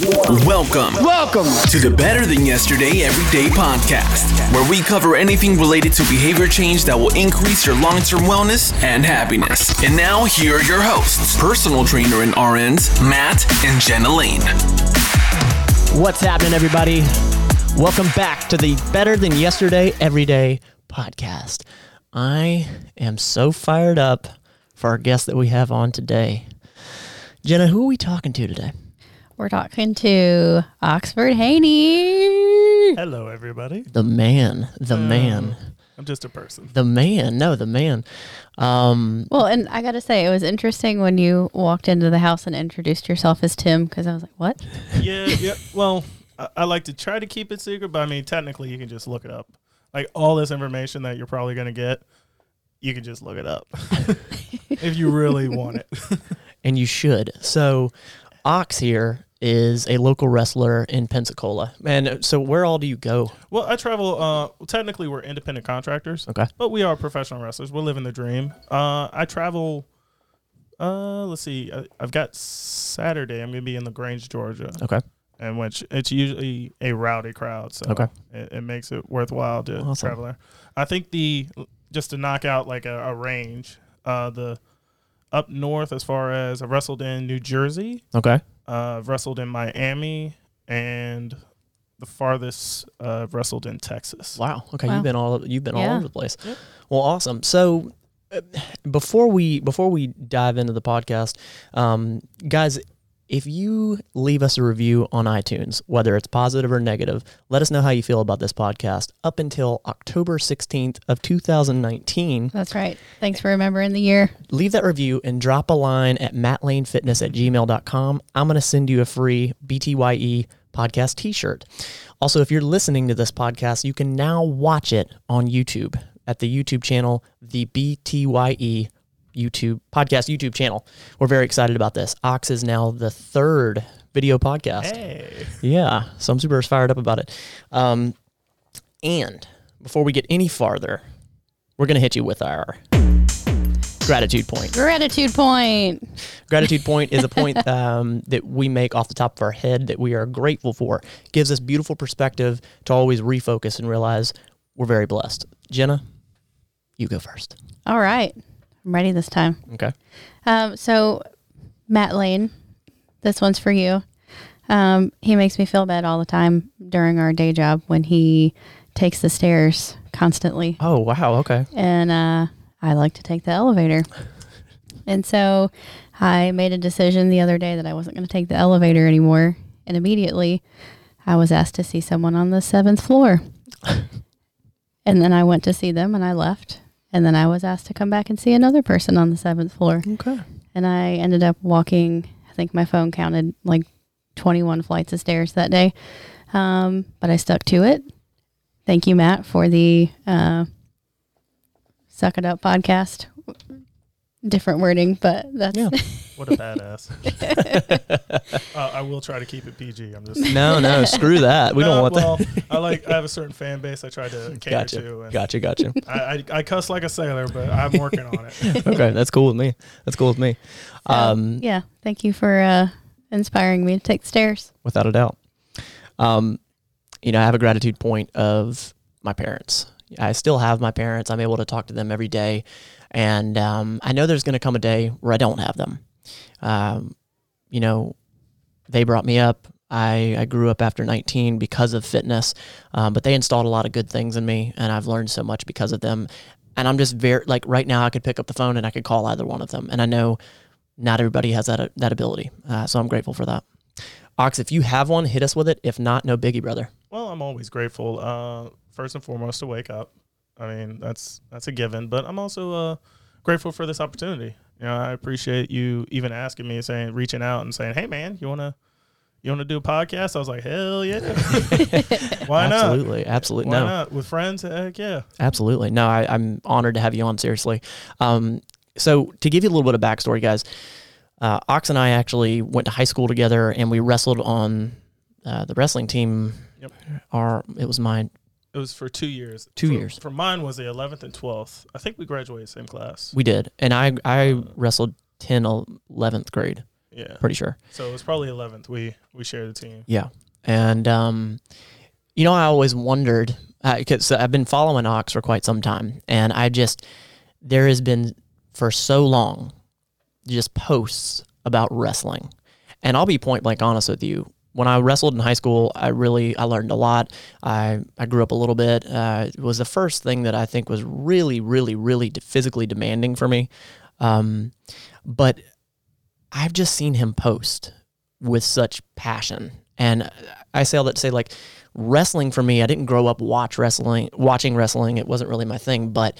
Welcome Welcome. to the Better Than Yesterday Everyday podcast, where we cover anything related to behavior change that will increase your long term wellness and happiness. And now, here are your hosts personal trainer and RNs, Matt and Jenna Lane. What's happening, everybody? Welcome back to the Better Than Yesterday Everyday podcast. I am so fired up for our guest that we have on today. Jenna, who are we talking to today? We're talking to Oxford Haney. Hello, everybody. The man, the man, I'm just a person. the man. No, the man. Um, Well, and I got to say, it was interesting when you walked into the house and introduced yourself as Tim because I was like, what? Yeah, yeah. Well, I, I like to try to keep it secret, but I mean, technically, you can just look it up. Like all this information that you're probably gonna get, you can just look it up if you really want it. and you should. So, Ox here is a local wrestler in Pensacola. And so, where all do you go? well, I travel. Uh, technically, we're independent contractors, Okay. but we are professional wrestlers. We're living the dream. Uh, I travel. Uh, let's see. I, I've got Saturday. I'm gonna be in Lagrange, Georgia. Okay. and which it's usually a rowdy crowd, so Okay. it, it makes it worthwhile to Awesome. travel there. I think the just to knock out like a, a range, uh, the up north as far as I wrestled in New Jersey, Okay. Uh, I've wrestled in Miami, and the farthest uh, I've wrestled in Texas. Wow. Okay, Wow. you've been all you've been all over the place. Yep. Well, awesome. So uh, before we before we dive into the podcast, um, guys, if you leave us a review on iTunes, whether it's positive or negative, let us know how you feel about this podcast up until October 16th of 2019. That's right. Thanks for remembering the year. Leave that review and drop a line at mattlanefitness at gmail.com. I'm going to send you a free BTYE podcast t shirt. Also, if you're listening to this podcast, you can now watch it on YouTube at the YouTube channel, the BTYE YouTube podcast YouTube channel. We're very excited about this. Ox is now the third video podcast. Hey, Yeah, so I'm super fired up about it. Um, and before we get any farther, we're going to hit you with our gratitude point. Gratitude point. Gratitude point is a point um, that we make off the top of our head that we are grateful for. Gives us beautiful perspective to always refocus and realize we're very blessed. Jenna, you go first. All right. I'm ready this time. Okay. Um, so, Matt Lane, this one's for you. Um, he makes me feel bad all the time during our day job when he takes the stairs constantly. Oh wow. Okay. and uh, I like to take the elevator. And so I made a decision the other day that I wasn't going to take the elevator anymore. And immediately I was asked to see someone on the seventh floor. and then I went to see them and I left. And then I was asked to come back and see another person on the seventh floor. Okay. And I ended up walking, I think my phone counted like 21 flights of stairs that day. Um, but I stuck to it. Thank you, Matt, for the uh, Suck It Up podcast. Different wording, but that's Yeah. what a badass! uh, I will try to keep it PG. I'm just No, no, screw that. We don't want well, that. I like. I have a certain fan base. I try to cater Gotcha. to. And Gotcha. Gotcha. I, I, I cuss like a sailor, but I'm working on it. okay, that's cool with me. That's cool with me. So, Um, yeah. Thank you for uh, inspiring me to take the stairs. without a doubt. Um, you know, I have a gratitude point of my parents. I still have my parents. I'm able to talk to them every day, and um, I know there's going to come a day where I don't have them. Um, you know, they brought me up. I, I grew up after 19 because of fitness, um, but they installed a lot of good things in me, and I've learned so much because of them. And I'm just very like right now, I could pick up the phone and I could call either one of them, and I know not everybody has that that ability. Uh, so I'm grateful for that. Ox, if you have one, hit us with it. If not, no biggie, brother. Well, I'm always grateful. Uh, first and foremost, to wake up. I mean, that's that's a given. But I'm also uh, grateful for this opportunity. You know, I appreciate you even asking me, and saying, reaching out and saying, "Hey, man, you wanna you wanna do a podcast?" I was like, "Hell yeah! Why not? absolutely, absolutely. Why no, not with friends? Heck yeah!" absolutely. No, I, I'm honored to have you on. Seriously. Um, so to give you a little bit of backstory, guys, uh, Ox and I actually went to high school together, and we wrestled on uh, the wrestling team. Yep. Our it was mine. It was for two years. Two For- years. For mine was the 11th and 12th. I think we graduated same class. We did, and I I wrestled 10, 11th grade. Yeah. Pretty sure. So it was probably 11th. We we shared the team. Yeah. And, um, you know, I always wondered because I've been following Ox for quite some time, and I just, there has been for so long just posts about wrestling. And I'll be point blank honest with you. When I wrestled in high school, I really I learned a lot. I, I grew up a little bit. Uh, it was the first thing that I think was really, really, really physically demanding for me. Um, but I've just seen him post with such passion. And I say all that to say, like, wrestling for me, I didn't grow up watch wrestling, watching wrestling. It wasn't really my thing. But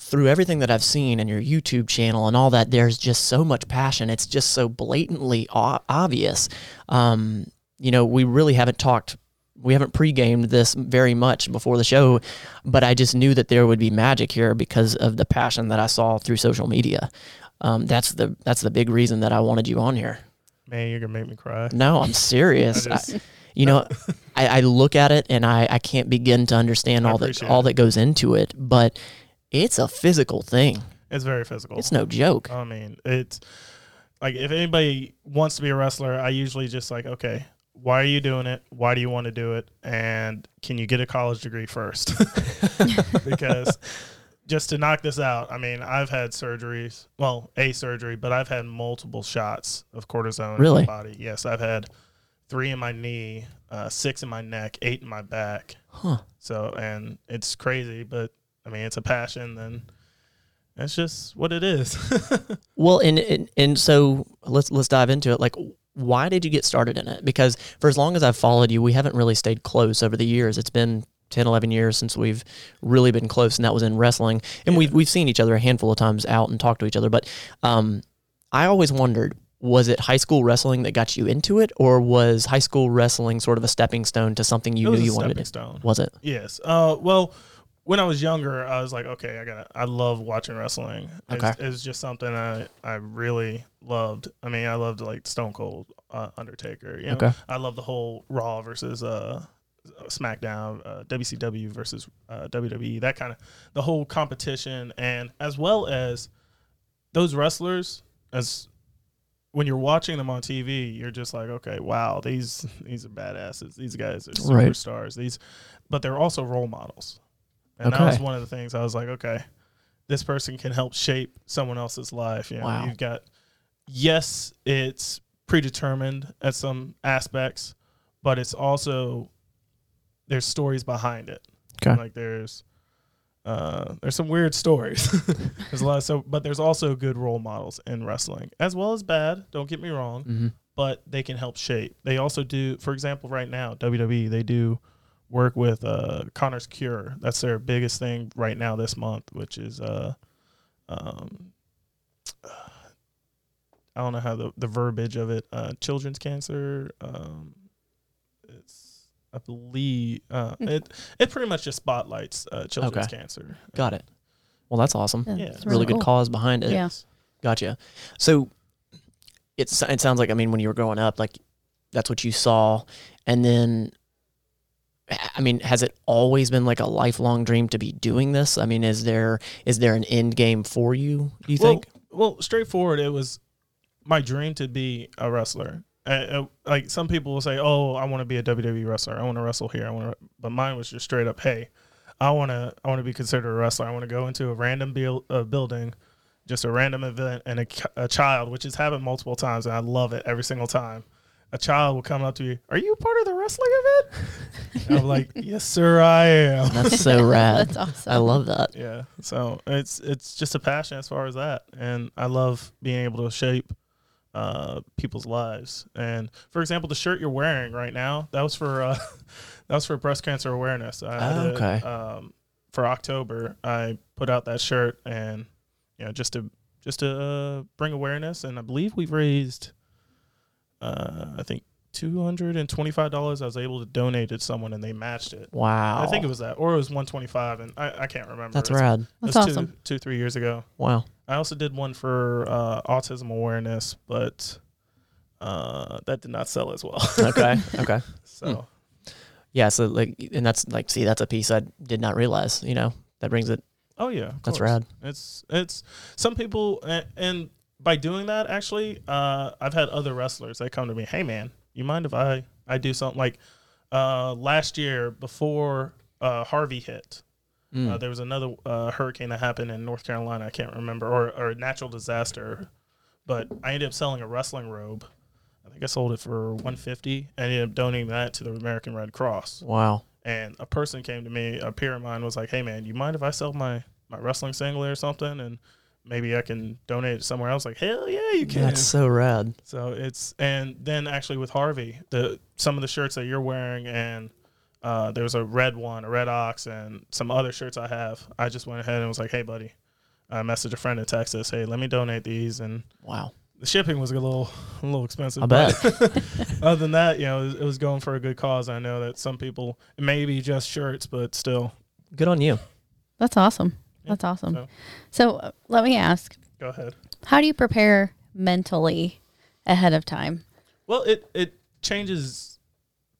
through everything that I've seen and your YouTube channel and all that, there's just so much passion. It's just so blatantly o- obvious. Um, you know, we really haven't talked, we haven't pre-gamed this very much before the show, but I just knew that there would be magic here because of the passion that I saw through social media. Um, that's the that's the big reason that I wanted you on here. Man, you're gonna make me cry. No, I'm serious. I just- I- you know, I, I look at it and I, I can't begin to understand all that all that goes into it, but it's a physical thing. It's very physical. It's no joke. I mean, it's like if anybody wants to be a wrestler, I usually just like, okay, why are you doing it? Why do you want to do it? And can you get a college degree first? because just to knock this out, I mean, I've had surgeries, well, a surgery, but I've had multiple shots of cortisone Really? in my body. Yes, I've had three in my knee, uh, six in my neck, eight in my back. Huh. So, and it's crazy, but I mean, it's a passion, then that's just what it is. Well, and, and and so let's let's dive into it. Like, why did you get started in it? Because for as long as I've followed you, we haven't really stayed close over the years. It's been 10, 11 years since we've really been close, and that was in wrestling. And we've we've seen each other a handful of times out and talked to each other. But um, I always wondered. Was it high school wrestling that got you into it, or was high school wrestling sort of a stepping stone to something you knew you wanted to do? stone. Was it? Yes. Uh, well, when I was younger, I was like, okay, I got. to I love watching wrestling. It's, Okay. it's just something I I really loved. I mean, I loved like Stone Cold, uh, Undertaker. You know, Okay. I love the whole Raw versus uh, SmackDown, uh, WCW versus uh, WWE. That kind of the whole competition, and as well as those wrestlers as when you're watching them on TV, you're just like, okay, wow, these these are badasses. These guys are Right. superstars. These, but they're also role models, and that was one of the things I was like, okay, this person can help shape someone else's life. You know, Wow. you've got, yes, it's predetermined at some aspects, but it's also there's stories behind it. Okay. like there's. Uh, there's some weird stories. there's a lot of so, but there's also good role models in wrestling, as well as bad. Don't get me wrong, Mm-hmm. but they can help shape. They also do, for example, right now WWE they do work with uh, Connor's Cure. That's their biggest thing right now this month, which is uh, um, I don't know how the the verbiage of it. Uh, children's cancer. Um, it's I believe uh, it it pretty much just spotlights uh, children's Okay. cancer. Got it. Well, that's awesome. Yeah, Yeah, it's Really, good cool. cause behind it. Yeah. Gotcha. So it's it sounds like I mean when you were growing up, like that's what you saw, and then I mean, has it always been like a lifelong dream to be doing this? I mean, is there is there an end game for you? Do you well, think? Well, straightforward, it was my dream to be a wrestler. Uh, uh, like some people will say, "Oh, I want to be a WWE wrestler. I want to wrestle here. I want to," but mine was just straight up, "Hey, I want to. I want to be considered a wrestler. I want to go into a random buil- uh, building, just a random event, and a, a child, which has happened multiple times, and I love it every single time. A child will come up to you, "Are you part of the wrestling event?" And I'm like, "Yes, sir, I am." That's so rad. That's awesome. I love that. Yeah. So it's it's just a passion as far as that, and I love being able to shape uh, people's lives. And for example, the shirt you're wearing right now that was for uh, that was for breast cancer awareness. I had Oh, a- okay. um, for October, I put out that shirt, and you know, just to just to uh, bring awareness, and I believe we've raised, uh, I think. Two hundred and twenty-five dollars. I was able to donate it to someone, and they matched it. Wow. I think it was that, or it was one twenty-five, and I, I can't remember. That's It's- rad. it That's was awesome. Two, two, three years ago. Wow. I also did one for uh, autism awareness, but uh, that did not sell as well. Okay. okay. so Yeah. So like, and that's like, see, that's a piece I did not realize. You know, that brings it. oh yeah, That's course. rad. It's it's some people and, and by doing that, actually, uh, I've had other wrestlers that come to me, hey man, you mind if I I do something like uh, last year before uh, Harvey hit. Mm. Uh, there was another uh, hurricane that happened in North Carolina. I can't remember, or, or a natural disaster. But I ended up selling a wrestling robe. I think I sold it for 150. I ended up donating that to the American Red Cross. Wow. And a person came to me, a peer of mine was like, "Hey man, you mind if I sell my my wrestling singlet or something, and maybe I can donate it somewhere else?" Like, hell yeah, you can. That's so rad. So it's and then actually with Harvey, the some of the shirts that you're wearing and uh, there was a red one, a red ox, and some other shirts I have. I just went ahead and was like, "Hey, buddy," I messaged a friend in Texas, "Hey, let me donate these." And Wow. the shipping was a little, a little expensive. I but bet. other than that, you know, it was, it was going for a good cause. I know that some people it may be just shirts, but still, Good on you. That's awesome. That's awesome. so- So uh, let me ask, go ahead. how do you prepare mentally ahead of time? Well, it it changes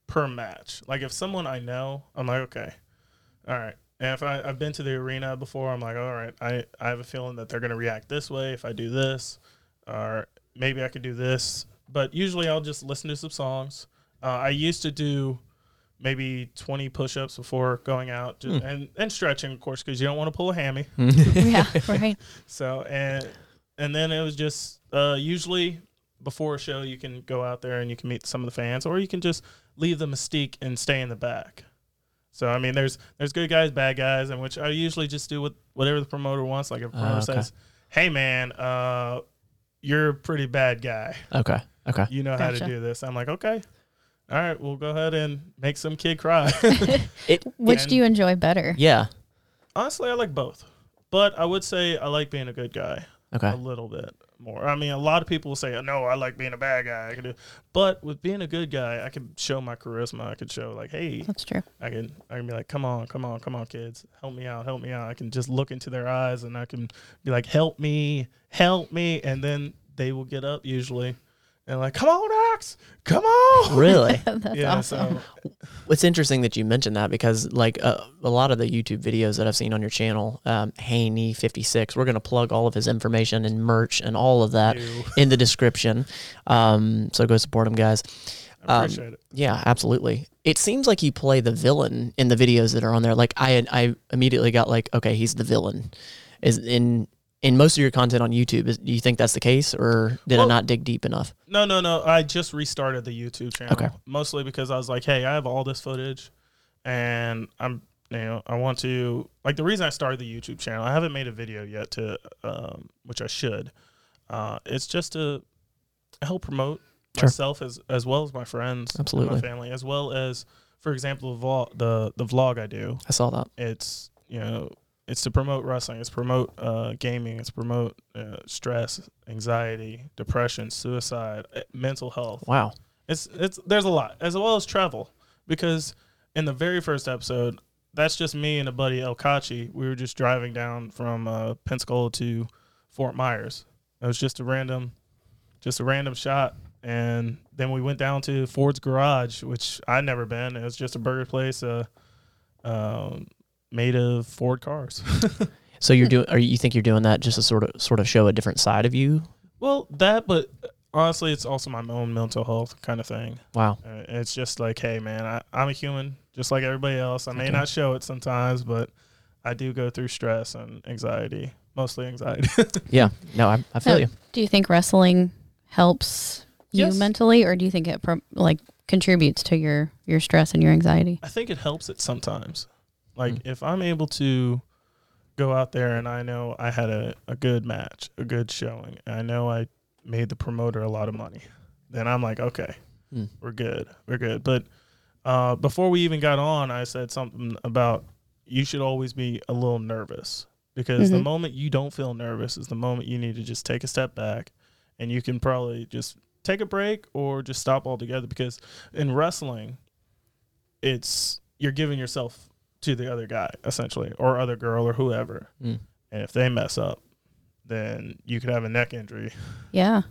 per match. Like if someone I know, I'm like, okay, all right. And if I, I've been to the arena before, I'm like, all right, I, I have a feeling that they're gonna react this way if I do this, or maybe I could do this. But usually I'll just listen to some songs. Uh, I used to do maybe 20 push-ups before going out, just, and and stretching, of course, because you don't want to pull a hammy. yeah, right. So and and then it was just uh, usually before a show you can go out there and you can meet some of the fans, or you can just leave the mystique and stay in the back. So I mean, there's there's good guys, bad guys, and which I usually just do what whatever the promoter wants. Like if a promoter Ah, okay. says, "Hey man, uh, you're a pretty bad guy. Okay. Okay. You know how to do this." I'm like, "Okay, all right, we'll go ahead and make some kid cry." It. Which And- do you enjoy better? Yeah. Honestly, I like both, but I would say I like being a good guy. Okay. a little bit more. I mean, a lot of people will say, "No, I like being a bad guy." I can do, but with being a good guy, I can show my charisma. I can show like, "Hey, That's true. I can, I can be like, come on, come on, come on, kids, help me out, help me out." I can just look into their eyes and I can be like, "Help me, help me," and then they will get up usually and like, "Come on, Ox, come on." Really? That's yeah. awesome. So It's interesting that you mentioned that because, like, uh, a lot of the YouTube videos that I've seen on your channel, um, Haney56, we're going to plug all of his information and merch and all of that Ew. in the description. Um, so go support him, guys. I Um, appreciate it. Yeah, absolutely. It seems like you play the villain in the videos that are on there. Like, I I immediately got like, okay, he's the villain. Is in in most of your content on YouTube. Is, do you think that's the case, or did I not dig deep enough? No, no, no. I just restarted the YouTube channel. Okay. Mostly because I was like, hey, I have all this footage and I'm you know, I want to like the reason I started the YouTube channel, I haven't made a video yet to um which I should. Uh it's just to help promote Sure. myself as as well as my friends, Absolutely. my family, as well as for example the vlog the, the vlog I do. I saw that. It's you know it's to promote wrestling. It's promote uh, gaming. It's promote uh, stress, anxiety, depression, suicide, uh, mental health. Wow. It's it's there's a lot as well as travel because in the very first episode, that's just me and a buddy El Kachi. We were just driving down from uh, Pensacola to Fort Myers. It was just a random, just a random shot, and then we went down to Ford's Garage, which I'd never been. It was just a burger place, uh, um, made of Ford cars. So you're doing? Are you you think you're doing that just to sort of sort of show a different side of you? well, that, but honestly, it's also my own mental health kind of thing. Wow. Uh, it's just like, hey, man, I, I'm a human just like everybody else. I may Okay. not show it sometimes, but I do go through stress and anxiety, mostly anxiety. Yeah. No, I, I feel So, you. do you think wrestling helps you Yes. mentally, or do you think it pro- like contributes to your your stress and your anxiety? I think it helps it sometimes. Like Mm. if I'm able to go out there and I know I had a, a good match, a good showing, and I know I made the promoter a lot of money, then I'm like, okay, Mm. we're good. We're good. But uh, before we even got on, I said something about you should always be a little nervous because the Mhm. moment you don't feel nervous is the moment you need to just take a step back and you can probably just take a break or just stop altogether because in wrestling it's you're giving yourself to the other guy essentially or other girl or whoever Mm. and if they mess up then you could have a neck injury Yeah,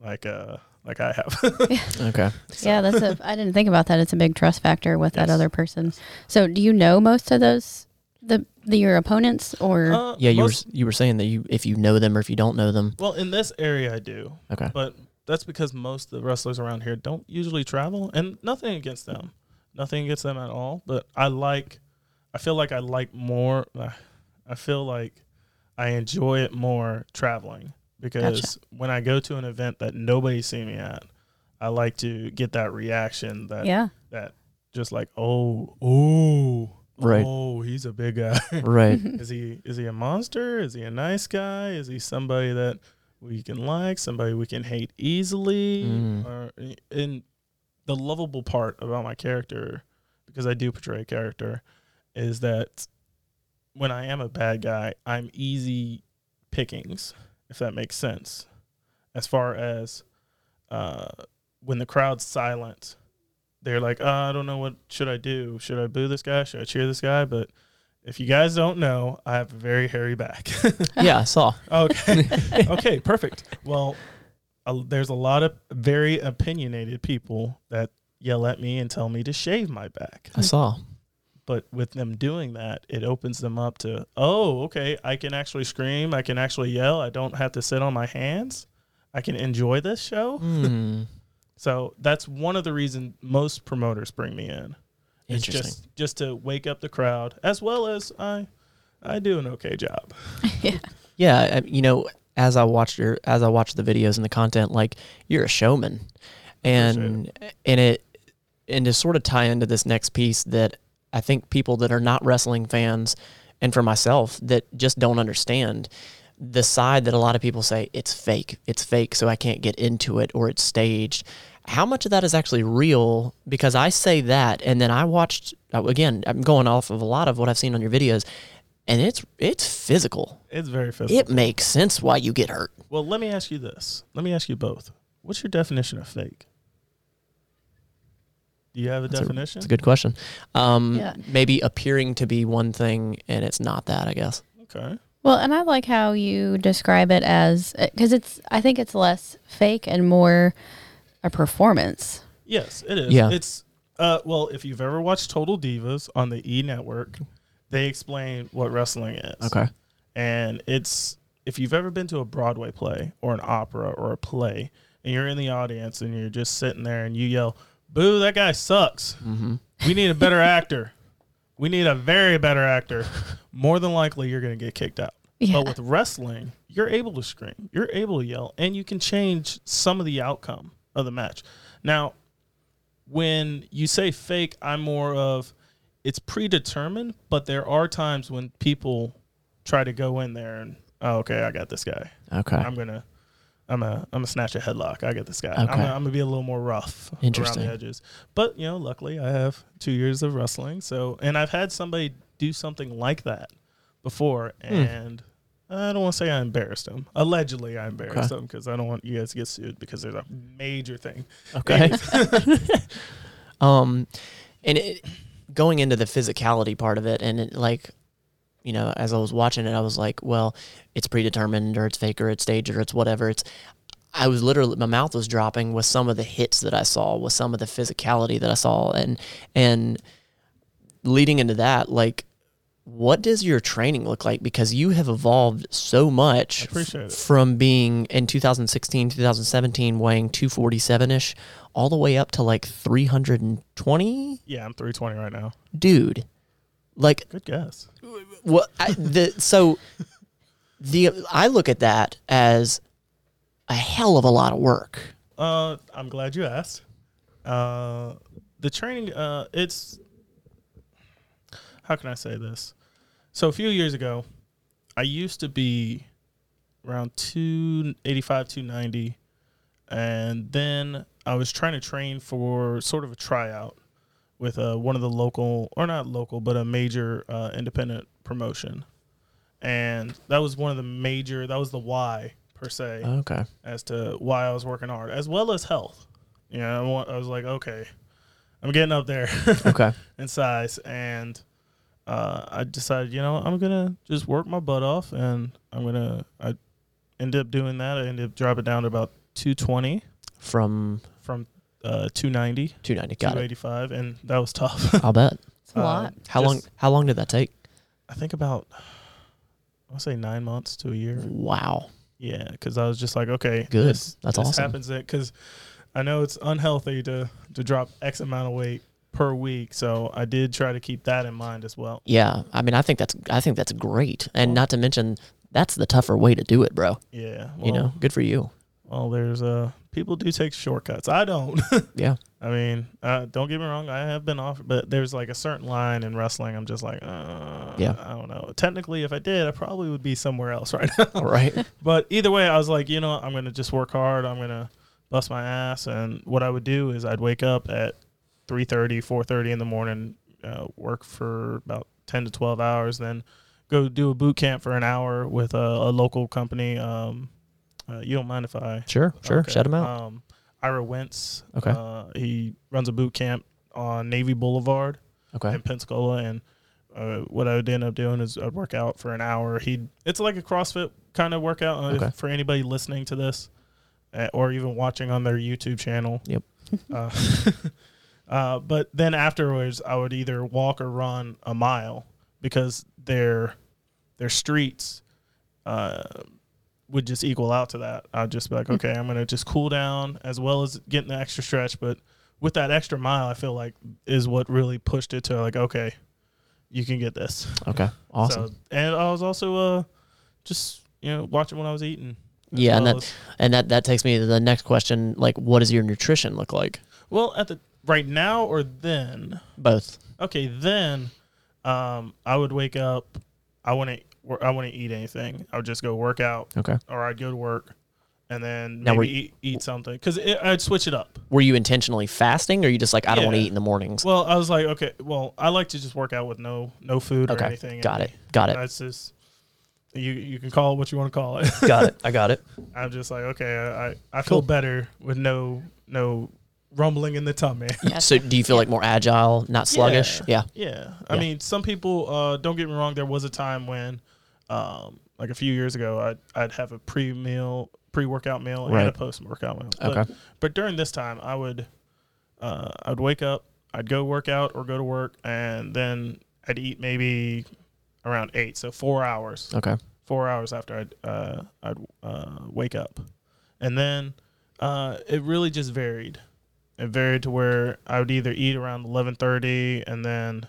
like uh like I have Okay. So- yeah. That's a. I didn't think about that. It's a big trust factor with that other person. So, do you know most of those The the your opponents or Uh, Yeah, you most- were you were saying that you if you know them or if you don't know them. well in this area I do, Okay. but that's because most of the wrestlers around here don't usually travel, and nothing against them, nothing against them at all. But I like, I feel like I like more. Uh, I feel like I enjoy it more traveling because when I go to an event that nobody's seen me at, I like to get that reaction that yeah. that just like oh oh Right. oh he's a big guy. Right. is he is he a monster? Is he a nice guy? Is he somebody that we can like? Somebody we can hate easily? Mm. Or in the lovable part about my character, because I do portray a character, is that when I am a bad guy, I'm easy pickings, if that makes sense. As far as uh, when the crowd's silent, they're like, oh, I don't know what should I do. Should I boo this guy? Should I cheer this guy? But if you guys don't know, I have a very hairy back. yeah, I saw. okay. okay, perfect. Well, uh, there's a lot of very opinionated people that yell at me and tell me to shave my back. I saw. But with them doing that, it opens them up to, oh, okay, I can actually scream. I can actually yell. I don't have to sit on my hands. I can enjoy this show. Hmm. So that's one of the reasons most promoters bring me in. It's Interesting. just just to wake up the crowd, as well as I I do an okay job. Yeah, I, you know, as I watched your as I watched the videos and the content, like you're a showman, and and it and to sort of tie into this next piece that I think people that are not wrestling fans, and for myself that just don't understand the side that a lot of people say it's fake, it's fake, so I can't get into it or it's staged. How much of that is actually real? Because I say that, and then I watched uh, again. I'm going off of a lot of what I've seen on your videos, and it's it's physical It's very physical. it makes sense why you get hurt. well, let me ask you this. Let me ask you both. What's your definition of fake? Do you have a That's a- definition? It's a good question. Um, Yeah. Maybe appearing to be one thing and it's not that, I guess. okay. Well, and I like how you describe it as because it's I think it's less fake and more a performance. Yes, it is. Yeah. It's uh well, if you've ever watched Total Divas on the E network, they explain what wrestling is. Okay. And it's if you've ever been to a Broadway play or an opera or a play and you're in the audience and you're just sitting there and you yell, "Boo, that guy sucks. Mm-hmm. We need a better actor. We need a very better actor." More than likely you're going to get kicked out. Yeah. But with wrestling, you're able to scream, you're able to yell, and you can change some of the outcome of the match. Now, when you say fake, I'm more of it's predetermined, but there are times when people try to go in there and oh, okay, I got this guy. Okay. I'm gonna, I'm a, I'm gonna snatch a headlock. I get this guy. I'm, Okay. gonna, I'm gonna be a little more rough Interesting. around the edges. But you know, luckily I have two years of wrestling, so and I've had somebody do something like that before, Hmm. and I don't want to say I embarrassed him. Allegedly, I embarrassed Okay. him because I don't want you guys to get sued because there's a major thing. Okay. um, and it, going into the physicality part of it, and it, like, you know, as I was watching it, I was like, well, it's predetermined, or it's fake, or it's staged, or it's whatever. It's. I was literally my mouth was dropping with some of the hits that I saw, with some of the physicality that I saw, and and leading into that, like. What does your training look like? Because you have evolved so much from being in 2016, 2017, weighing 247 ish, all the way up to like 320. Yeah, I'm 320 right now. Dude, like, Good guess. what? I, the so the I look at that as a hell of a lot of work. Uh, I'm glad you asked. Uh, the training, uh, it's how can I say this? So a few years ago, I used to be around 285, 290, and then I was trying to train for sort of a tryout with uh, one of the local, or not local, but a major uh, independent promotion, and that was one of the major. That was the why per se Okay. as to why I was working hard, as well as health. You know, I, was like, okay, I'm getting up there Okay. in size, and uh, I decided, you know, I'm gonna just work my butt off, and I'm gonna. I ended up doing that. I ended up dropping down to about 220 From from uh, 290, 290. Got it. 285, and that was tough. I'll bet. It's a Uh, lot. How Just- long? How long did that take? I think about I'll say nine months to a year. Wow. Yeah, because I was just like, okay, Good. This, That's this awesome. Happens because I know it's unhealthy to to drop X amount of weight per week, so I did try to keep that in mind as well. Yeah. I mean, I think that's I think that's great, and not to mention that's the tougher way to do it, bro. Yeah, well, you know, good for you. Well, there's uh people do take shortcuts. I don't. Yeah. I mean, uh, don't get me wrong. I have been offered, but there's like a certain line in wrestling. I'm just like, uh, Yeah. I don't know. Technically, if I did, I probably would be somewhere else right now. Right. but either way, I was like, you know, I'm gonna just work hard. I'm gonna bust my ass. And what I would do is I'd wake up at 3:30, 4:30 in the morning, uh, work for about 10 to 12 hours, then go do a boot camp for an hour with a, a local company. Um, uh, you don't mind if I Sure. Sure. Okay. Shut him out. Um, Ira Wentz. Okay. Uh, he runs a boot camp on Navy Boulevard okay. in Pensacola, and uh, what I would end up doing is I'd work out for an hour. He it's like a CrossFit kind of workout uh, Okay. for anybody listening to this, uh, or even watching on their YouTube channel. Yep. Uh, uh, but then afterwards, I would either walk or run a mile because their their streets uh, would just equal out to that. I'd just be like, okay, I'm gonna just cool down as well as getting the extra stretch, but with that extra mile, I feel like is what really pushed it to like, okay, you can get this. Okay. Awesome. So, and I was also uh, just you know watching what I was eating. as Yeah, and that- as- and that that takes me to the next question. Like, what does your nutrition look like? well at the right now or then. Both. Okay, then um, I would wake up. I wouldn't. I wouldn't eat anything. I would just go work out, Okay. or I'd go to work, and then Now, maybe were- eat, eat something because I'd switch it up. Were you intentionally fasting, or you just like I don't want to eat in the mornings? Well, I was like, okay, well, I like to just work out with no no food or anything. in got it, got it. That's just you. You can call it what you want to call it. got it. I got it. I'm just like, okay, I I, I feel Cool. better with no no rumbling in the tummy. So, do you feel like more agile, not sluggish? Yeah. Yeah. I Yeah. mean, some people, uh, don't get me wrong, there was a time when, um, like a few years ago, I'd, I'd have a pre meal, pre workout meal and a post workout meal. But, Okay. but during this time, I would, uh, I'd wake up, I'd go work out or go to work, and then I'd eat maybe around eight. So four hours Okay. four hours after I'd uh, I'd uh, wake up, and then uh, it really just varied. It varied to where I would either eat around eleven thirty, and then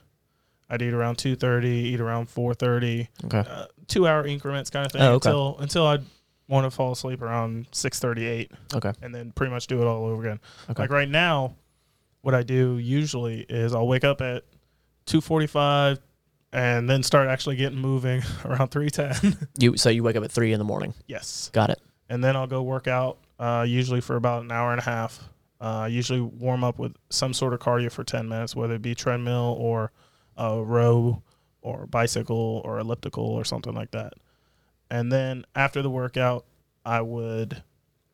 I'd eat around two thirty, eat around four thirty, Okay. uh, two hour increments kind of thing Oh, okay. until until I'd want to fall asleep around six thirty eight, Okay. and then pretty much do it all over again. Okay. Like right now, what I do usually is I'll wake up at two forty five. And then start actually getting moving around three ten. You so you wake up at three in the morning. yes, Got it. and then I'll go work out, uh, usually for about an hour and a half. Uh, usually warm up with some sort of cardio for 10 minutes, whether it be treadmill or a row or bicycle or elliptical or something like that. And then after the workout, I would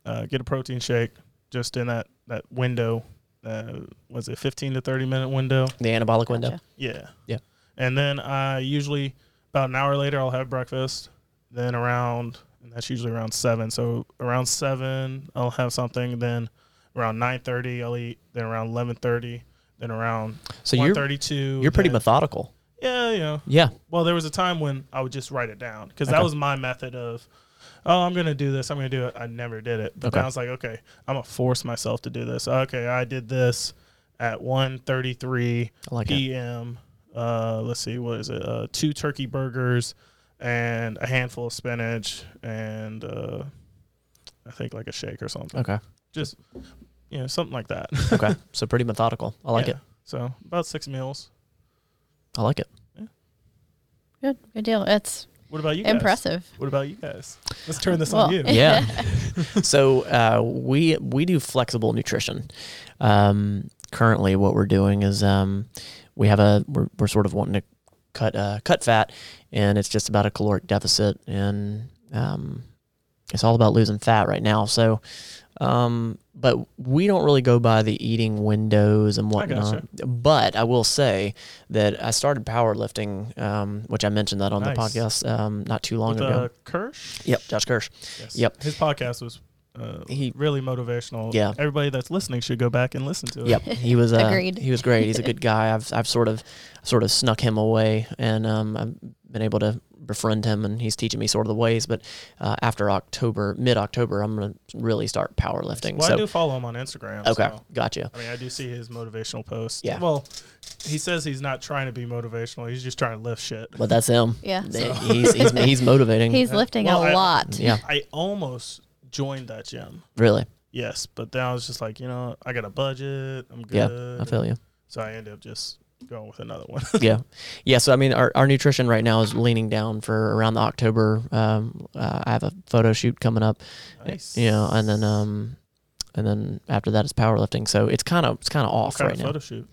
uh, get a protein shake just in that, that window. Uh, was it 15 to 30 minute window? The anabolic window. Yeah. Yeah. And then I usually about an hour later I'll have breakfast. Then around and that's usually around seven. So around seven I'll have something. Then around nine thirty I'll eat. Then around eleven thirty. Then around So one you're thirty two. you're pretty methodical. Yeah, you know. Yeah. Well, there was a time when I would just write it down because that was my method of, oh, I'm gonna do this. I'm gonna do it. I never did it, but Okay. I was like, okay, I'm gonna force myself to do this. Okay, I did this at 1:33 like p.m. Uh, let's see, what is it? Uh, two turkey burgers and a handful of spinach and uh, I think like a shake or something. Okay. Just you know something like that. Okay. so pretty methodical. I like Yeah. it. So about six meals. I like it. Yeah. Good, good deal. It's What about you? Guys? impressive. What about you guys? Let's turn this Well, on you. Yeah. so uh, we we do flexible nutrition. Um, currently, what we're doing is um, we have a we're, we're sort of wanting to cut uh, cut fat, and it's just about a caloric deficit, and um, it's all about losing fat right now. So. Um, but we don't really go by the eating windows and I whatnot. But I will say that I started powerlifting, um, which I mentioned that on Nice. the podcast um, not too long With ago. uh, Kirsch. Yep, Josh Kirsch. Yes. Yep. His podcast was Uh, He- really motivational. Yeah. Everybody that's listening should go back and listen to it. Yep, he was. Uh, Agreed. He was great. He's a good guy. I've I've sort of sort of snuck him away, and um, I've been able to befriend him, and he's teaching me sort of the ways. But uh, after October, mid October, I'm gonna really start powerlifting. Well, so I do follow him on Instagram. okay, so, gotcha. I mean, I do see his motivational posts. Yeah. Well, he says he's not trying to be motivational. He's just trying to lift shit. But that's him. Yeah. They- He's, he's he's motivating. He's lifting Well, a I- lot. yeah, I almost joined that gym. really. Yes, but then I was just like, you know, I got a budget. I'm Yeah, good. I feel you. So I ended up just going with another one. yeah, yeah. So I mean, our, our nutrition right now is leaning down for around the October. Um, uh, I have a photo shoot coming up, nice. you know, and then um, and then after that is powerlifting. So it's kind of it's kind of off kind right of now. photo shoot?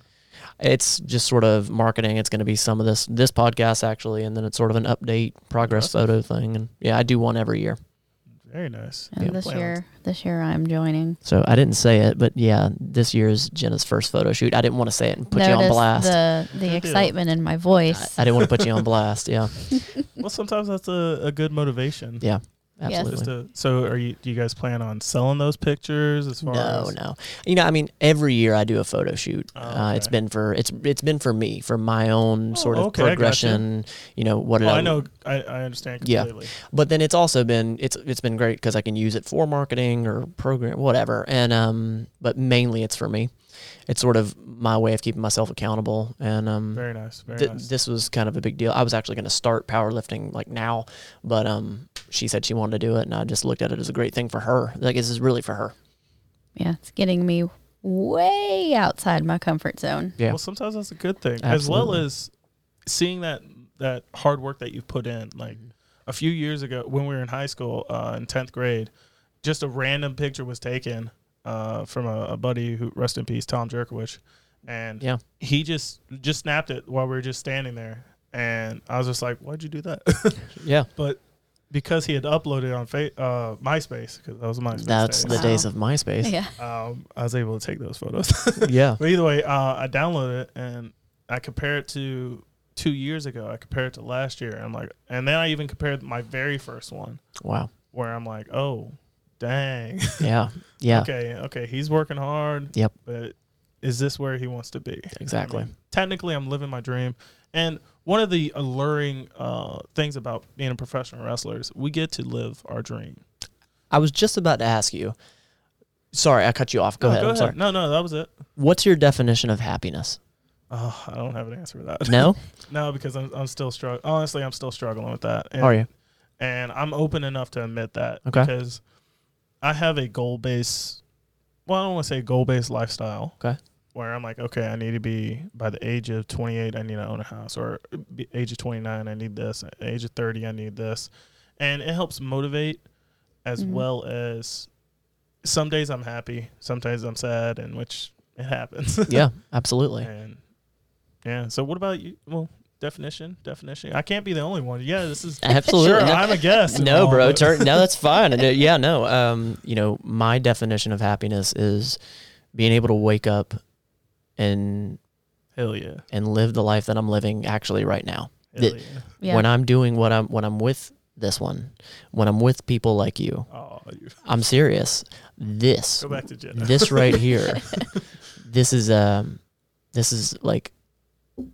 It's just sort of marketing. It's going to be some of this this podcast actually, and then it's sort of an update progress photo thing. And yeah, I do one every year. Very nice. And Yeah. this Plan on- year, this year I'm joining. So I didn't say it, but yeah, this year's Jenna's first photo shoot. I didn't want to say it and put you on Notice blast. the the Good deal. excitement in my voice. I didn't want to put you on blast. Yeah, Well, sometimes that's a, a good motivation. yeah, Yes. Absolutely. Just to, so, are you? Do you guys plan on selling those pictures? As far No, as, no. You know, I mean, every year I do a photo shoot. Oh, uh, it's okay. been for it's it's been for me for my own Oh, sort of okay, progression. You know what? did Well, I know. I, I understand Yeah. but then it's also been it's it's been great because I can use it for marketing or program whatever. And um, but mainly it's for me. It's sort of my way of keeping myself accountable. And um, Very nice. Very th- nice. this was kind of a big deal. I was actually going to start powerlifting like now, but um, she said she wanted to do it, and I just looked at it as a great thing for her. Like this is really for her. yeah, it's getting me way outside my comfort zone. Yeah. Well, sometimes that's a good thing, as well as seeing that that hard work that you've put in. Like a few years ago, when we were in high school uh, in tenth grade, just a random picture was taken uh, from a, a buddy who rest in peace, Tom Jerkowicz, and Yeah. he just just snapped it while we were just standing there, and I was just like, "Why'd you do that?" Yeah. but because he had uploaded on fa- uh, MySpace, because that was MySpace. That's days, the days of MySpace. Yeah. um, I was able to take those photos. yeah. But either way, uh, I downloaded it and I compare it to two years ago. I compare it to last year. I'm like, and then I even compared my very first one Wow. where I'm like, oh, dang. Yeah. Yeah. okay, okay, he's working hard. Yep. But is this where he wants to be? Exactly. I mean, technically, I'm living my dream. And one of the alluring uh, things about being a professional wrestler is we get to live our dream. I was just about to ask you. Sorry, I cut you off. Go No, ahead. I'm sorry. No, no, that was it. What's your definition of happiness? Oh, I don't have an answer for that. No? No, because I'm, I'm still struggling. Honestly, I'm still struggling with that. And, Are you? And I'm open enough to admit that. Okay. Because I have a goal based, well, I don't want to say goal based lifestyle. Okay. Where I'm like, okay, I need to be by the age of 28, I need to own a house, or age of 29, I need this, age of 30, I need this, and it helps motivate, as Mhm. well as some days I'm happy, sometimes I'm sad, and which it happens. Yeah, absolutely. And yeah. So what about you? Well, definition, definition. I can't be the only one. Yeah, this is Absolutely. Sure, No- I'm a guest. no, bro. but- Turn, no, that's fine. No, yeah, no. Um, you know, my definition of happiness is being able to wake up and Hell yeah. and live the life that I'm living actually right now. Hell The- yeah. Yeah. When I'm doing what I'm when I'm with this one, when I'm with people like you, Oh, you I'm serious. This go back to Jenna. this right here this is um this is like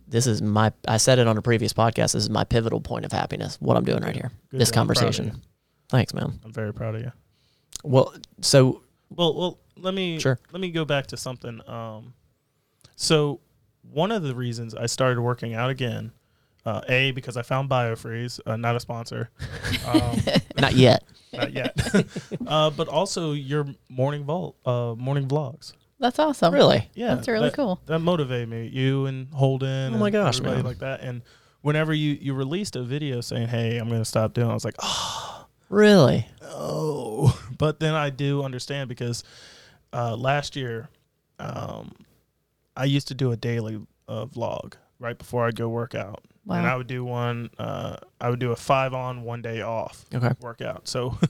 this is my i said it on a previous podcast this is my pivotal point of happiness what i'm doing right here Good this job. I'm proud of conversation thanks man I'm very proud of you. well so Well, well, let me Sure. let me go back to something. Um, so one of the reasons I started working out again, uh, a because I found BioFreeze, uh, not a sponsor, um, not yet not yet, uh, but also your morning vault, uh, morning vlogs. That's awesome. really Yeah, That's really that- cool. That motivated me. You and Holden. Oh my and gosh, man. like that. And whenever you you released a video saying, "Hey, I'm gonna stop doing," it, I was like, "Oh, really oh." But then I do understand because uh, last year, um, I used to do a daily uh, vlog right before I'd go work out, and I would do one. Uh, I would do a five on, one day off okay workout. So.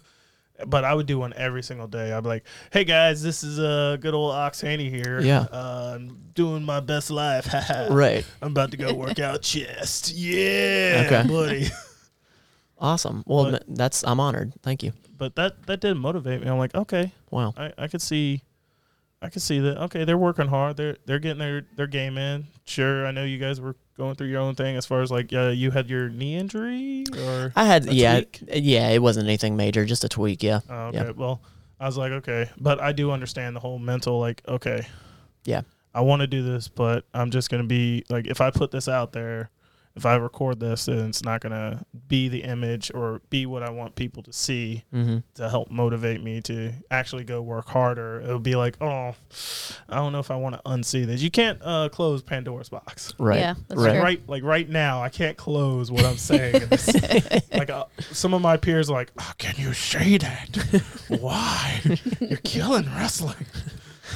But I would do one every single day. I'd be like, "Hey guys, this is a uh, good old Ox Haney here. Yeah. uh, I'm doing my best life. right I'm about to go work out chest. Yeah, Okay. buddy. Awesome. Well, But- that's I'm honored. Thank you. But that that did motivate me. I'm like, okay, Wow. I, I could see I can see that okay, they're working hard. They're they're getting their, their game in. Sure, I know you guys were going through your own thing as far as like uh, you had your knee injury or I had yeah tweak? yeah. It wasn't anything major, just a tweak. Yeah. Oh, okay. Yeah. Well, I was like, okay, but I do understand the whole mental like, okay, Yeah. I want to do this, but I'm just gonna be like, if I put this out there, if I record this, then it's not gonna be the image or be what I want people to see Mm-hmm. to help motivate me to actually go work harder. It'll be like, oh, I don't know if I want to unsee this. You can't uh, close Pandora's box. Right. Yeah, that's right. true. Right, like right now, I can't close what I'm saying. like uh, some of my peers are like, "How can you say that? Why? You're killing wrestling."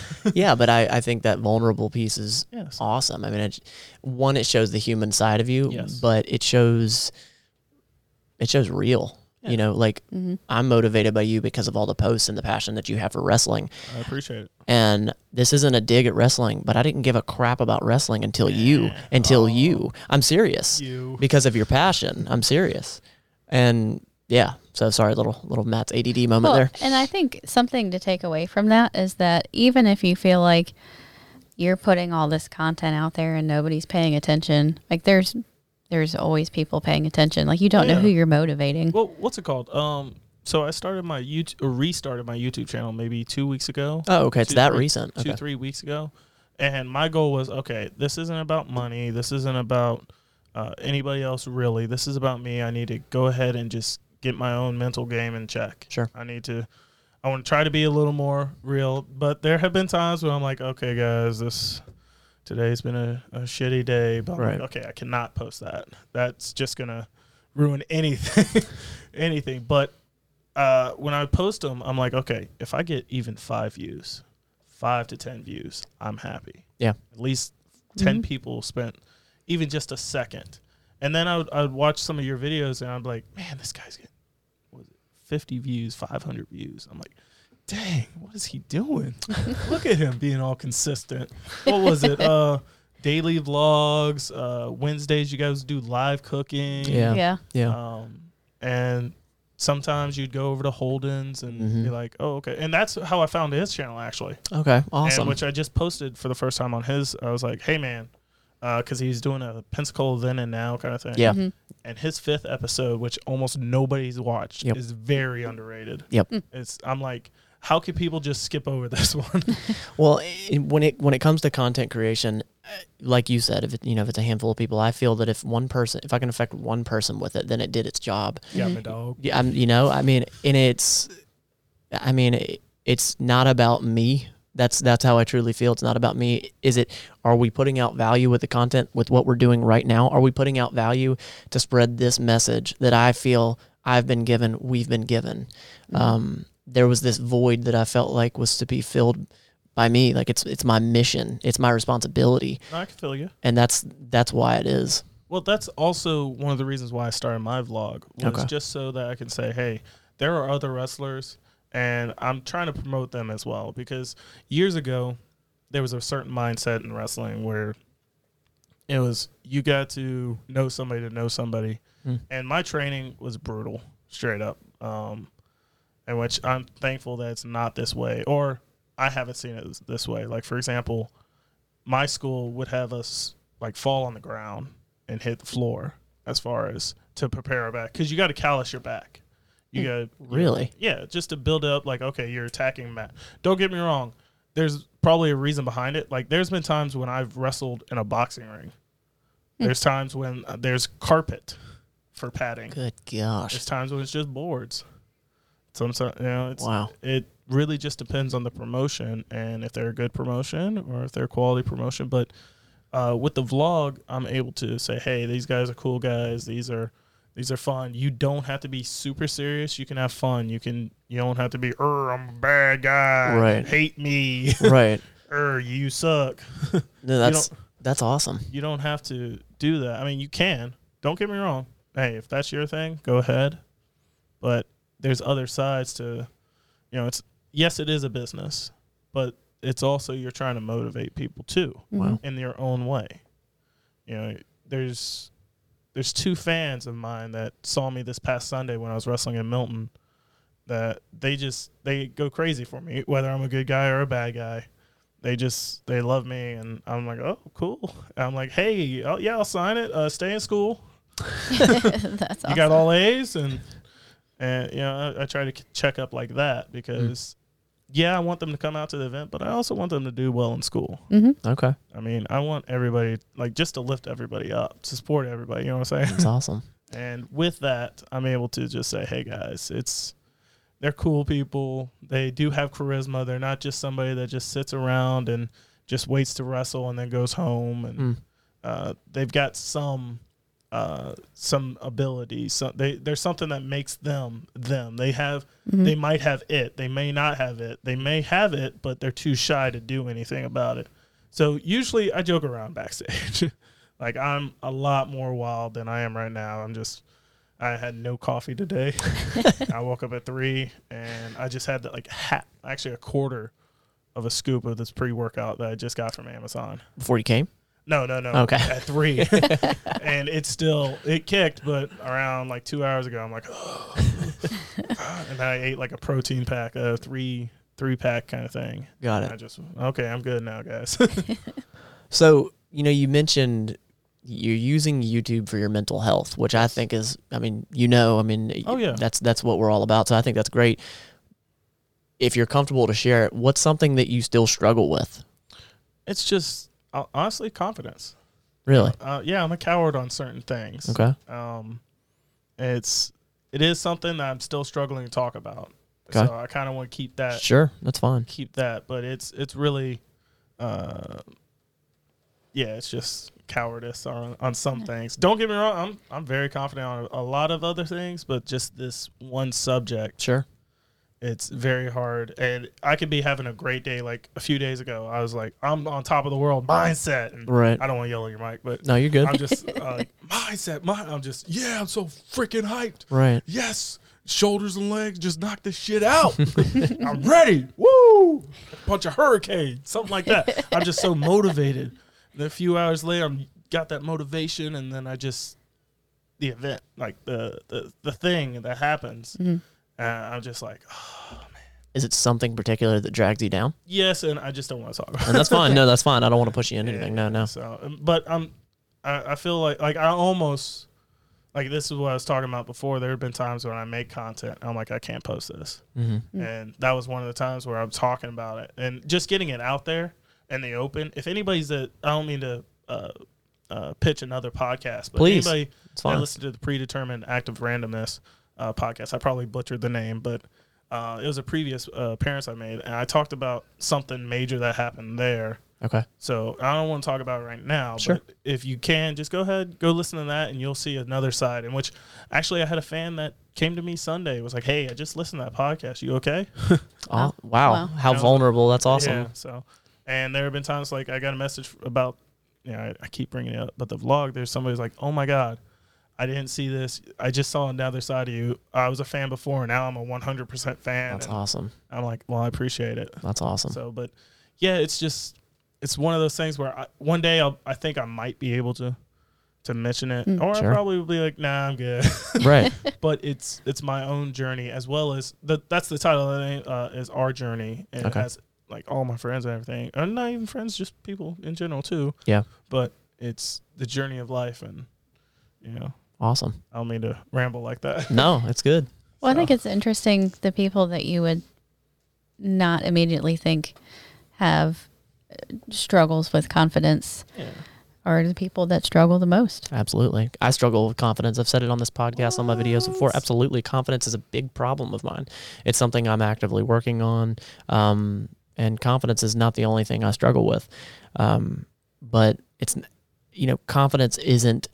yeah, but I, I think that vulnerable piece is Yes. awesome. I mean, it, one, it shows the human side of you, Yes. but it shows it shows real. Yeah. You know, like hmm I'm motivated by you because of all the posts and the passion that you have for wrestling. I appreciate it. And this isn't a dig at wrestling, but I didn't give a crap about wrestling until you, until you. I'm serious You. because of your passion. I'm serious. And yeah, so sorry, little little Matt's ADD moment Well, there. and I think something to take away from that is that even if you feel like you're putting all this content out there and nobody's paying attention, like there's there's always people paying attention. Like you don't know who you're motivating. Well, what's it called? Um, so I started my YouTube, restarted my YouTube channel maybe two weeks ago. Oh, okay, it's that three- recent. two, Okay. three weeks ago. And my goal was okay, this isn't about money. This isn't about uh, anybody else, really. This is about me. I need to go ahead and just get my own mental game in check. Sure. I need to, I want to try to be a little more real. But there have been times where I'm like, okay, guys, this. Today's been a, a shitty day, but Right. like, okay, I cannot post that. That's just gonna ruin anything, anything. But uh, when I post them, I'm like, okay, if I get even five views, five to ten views, I'm happy. Yeah. At least 10 people spent even just a second, and then I would I would watch some of your videos, and I'm like, man, this guy's getting what was it, 50 views, 500 views. I'm like. Dang, what is he doing? Look at him being all consistent. What was it? Uh daily vlogs, uh Wednesdays you guys do live cooking. Yeah. yeah. Yeah. Um, and sometimes you'd go over to Holden's and Mhm. be like, "Oh, okay." And that's how I found his channel actually, okay. and Awesome. which I just posted for the first time on his. I was like, "Hey, man," Uh, because he's doing a Pensacola then and now kind of thing. Yeah. Mhm. And his fifth episode, which almost nobody's watched, Yep. is very underrated. Yep. It's I'm like, how can people just skip over this one? Well, i- when it when it comes to content creation, uh, like you said, if it, you know if it's a handful of people, I feel that if one person, if I can affect one person with it, then it did its job. yeah, my dog. Yeah, I'm, you know, I mean, and it's, I mean, it, it's not about me. That's that's how I truly feel. It's not about me. Is it? Are we putting out value with the content with what we're doing right now? Are we putting out value to spread this message that I feel I've been given, we've been given? Um, there was this void that I felt like was to be filled by me. Like it's it's my mission. It's my responsibility, I can feel you. and that's that's why it is. Well, that's also one of the reasons why I started my vlog was Okay. just so that I can say, hey, there are other wrestlers, and I'm trying to promote them as well. Because years ago, there was a certain mindset in wrestling where it was you got to know somebody to know somebody, Hmm. and my training was brutal, straight up. Um, in which I'm thankful that it's not this way, or I haven't seen it this way. Like for example, my school would have us like fall on the ground and hit the floor as far as to prepare our back because you got to callus your back. You got to Really? yeah, just to build up like okay, you're attacking Matt. Don't get me wrong. There's probably a reason behind it. Like there's been times when I've wrestled in a boxing ring. There's times when uh, there's carpet for padding. Good gosh. There's times when it's just boards. Sometimes you know it's Wow. it really just depends on the promotion and if they're a good promotion or if they're a quality promotion. But uh, with the vlog, I'm able to say, hey, these guys are cool guys. These are these are fun. You don't have to be super serious. You can have fun. You can you don't have to be, er, I'm a bad guy. Right. Hate me. right. er, you suck. No, that's that's awesome. You don't have to do that. I mean, you can. Don't get me wrong. Hey, if that's your thing, go ahead. But there's other sides to, you know, it's yes, it is a business, but it's also you're trying to motivate people too Wow. in their own way. You know, there's there's two fans of mine that saw me this past Sunday when I was wrestling in Milton. That they just they go crazy for me, whether I'm a good guy or a bad guy. They just they love me, and I'm like, oh, cool. And I'm like, hey, oh, yeah, I'll sign it. Uh, stay in school. That's awesome. You got all A's, and and you know I, I try to check up like that because yeah, I want them to come out to the event, but I also want them to do well in school. Okay. I mean, I want everybody like just to lift everybody up, to support everybody. You know what I'm saying? That's awesome. And with that, I'm able to just say, hey guys, it's they're cool people. They do have charisma. They're not just somebody that just sits around and just waits to wrestle and then goes home. And Mm. uh, they've got some uh, some ability. So they there's something that makes them them. They have they might have it. They may not have it. They may have it, but they're too shy to do anything about it. So usually I joke around backstage. like I'm a lot more wild than I am right now. I'm just I had no coffee today. I woke up at three and I just had like hat actually a quarter of a scoop of this pre workout that I just got from Amazon. Before you came? No, no, no. Okay. At three. and it still it kicked, but around like two hours ago I'm like oh. and I ate like a protein pack, a three three pack kind of thing. Got And I just okay, I'm good now, guys. So, you know, you mentioned you're using YouTube for your mental health, which I think is, I mean, you know, I mean, Oh, yeah. that's that's what we're all about. So I think that's great. If you're comfortable to share it, what's something that you still struggle with? it's just honestly confidence. Really? Uh, yeah, I'm a coward on certain things. Okay. Um, it's it is something that I'm still struggling to talk about. Okay. So I kind of want to keep that Sure, that's fine. keep that, but it's it's really, uh, yeah, it's just cowardice on on some things. Don't get me wrong, I'm I'm very confident on a, a lot of other things, but just this one subject, Sure. It's very hard. And I could be having a great day. Like a few days ago, I was like, I'm on top of the world mindset. And Right. I don't want to yell at your mic, but No, you're good. I'm just uh, mindset. My, I'm just yeah, I'm so freaking hyped right. yes, shoulders and legs, just knock this shit out. I'm ready. Woo! Punch a hurricane, something like that. I'm just so motivated. And a few hours later, I'm got that motivation, and then I just the event, like the the, the thing that happens, and I'm just like, oh, man. Is it something particular that drags you down? yes, and I just don't want to talk about. And that's fine. No, that's fine. I don't want to push you into Yeah, anything. No, no. So, um, but I'm, I, I feel like like I almost like this is what I was talking about before. There have been times when I make content, I'm like I can't post this, Mm-hmm. and that was one of the times where I'm talking about it and just getting it out there in the open. If anybody's that I don't mean to uh, uh, pitch another podcast, but Please. anybody It's that fine. listened to the predetermined act of randomness uh, podcast, I probably butchered the name, but uh, it was a previous uh, appearance I made, and I talked about something major that happened there. Okay. So I don't want to talk about it right now, Sure. but if you can, just go ahead, go listen to that, and you'll see another side. In which, actually, I had a fan that came to me Sunday. Was like, "Hey, I just listened to that podcast. You okay?" Oh, Wow. wow. Wow. How Yeah. vulnerable. That's awesome. Yeah. So, and there have been times like I got a message about, you know, I, I keep bringing it up, but the vlog. There's somebody's like, "Oh my god." I didn't see this. I just saw another side of you. I was a fan before, and now I'm a 100% fan. That's awesome. I'm like, well, I appreciate it. That's awesome. So, but yeah, it's just it's one of those things where I, one day I'll, I think I might be able to to mention it, Mm. or Sure. I probably will be like, nah, I'm good. right. but it's it's my own journey as well as the that's the title of it uh, is our journey and Okay. it has like all my friends and everything, and not even friends, just people in general too. Yeah. But it's the journey of life, and you know, Awesome. I don't mean to ramble like that. No, it's good. Well, I think it's interesting the people that you would not immediately think have uh, struggles with confidence yeah. are the people that struggle the most. Absolutely. I struggle with confidence. I've said it on this podcast, on my videos before. Absolutely. Confidence is a big problem of mine. It's something I'm actively working on. Um, and confidence is not the only thing I struggle with. Um, but it's, you know, confidence isn't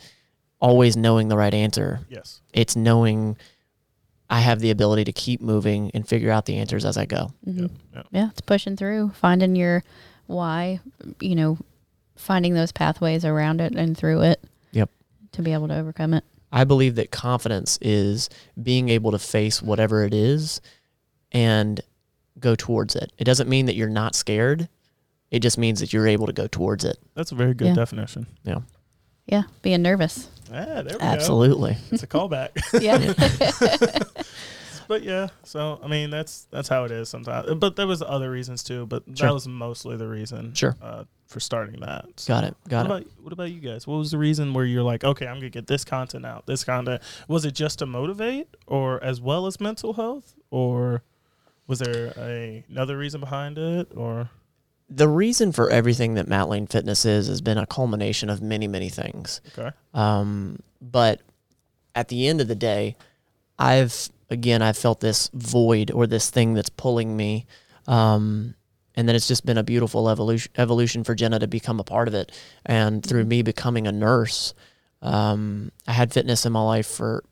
always knowing the right answer. Yes. It's knowing I have the ability to keep moving and figure out the answers as I go. Mhm. Yep. Yep. Yeah, it's pushing through, finding your why, you know, finding those pathways around it and through it. Yep. To be able to overcome it. I believe that confidence is being able to face whatever it is and go towards it. It doesn't mean that you're not scared. It just means that you're able to go towards it. That's a very good Yeah. definition. Yeah. Yeah, being nervous. Yeah, there we Absolutely. go. It's a callback. Yeah. but yeah, so I mean that's that's how it is sometimes. But there was other reasons too, but Sure. that was mostly the reason. Sure. Uh, for starting that. So Got it. Got what it. about what about you guys? What was the reason where you're like, okay, I'm gonna get this content out, this content? Was it just to motivate, or as well as mental health, or was there a, another reason behind it, or The reason for everything that Matt Lane Fitness is has been a culmination of many, many things. okay, Um, but at the end of the day, I've again I've felt this void or this thing that's pulling me. Um, and then it's just been a beautiful evolution evolution for Jenna to become a part of it. And through me becoming a nurse, um, I had fitness in my life for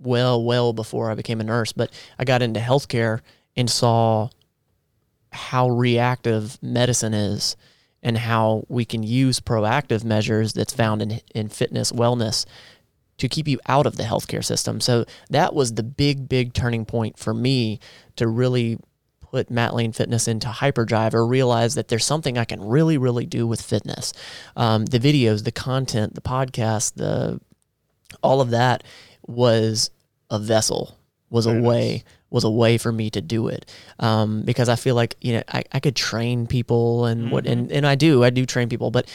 well, well before I became a nurse. But I got into healthcare and saw how reactive medicine is and how we can use proactive measures that's found in, in fitness wellness to keep you out of the healthcare system. So that was the big, big turning point for me to really put Matt Lane Fitness into hyperdrive or realize that there's something I can really, really do with fitness. Um, the videos, the content, the podcast, the all of that was a vessel, was Very a nice. Was a way for me to do it. Um, because I feel like you know I, I could train people and what and, and I do I do train people, but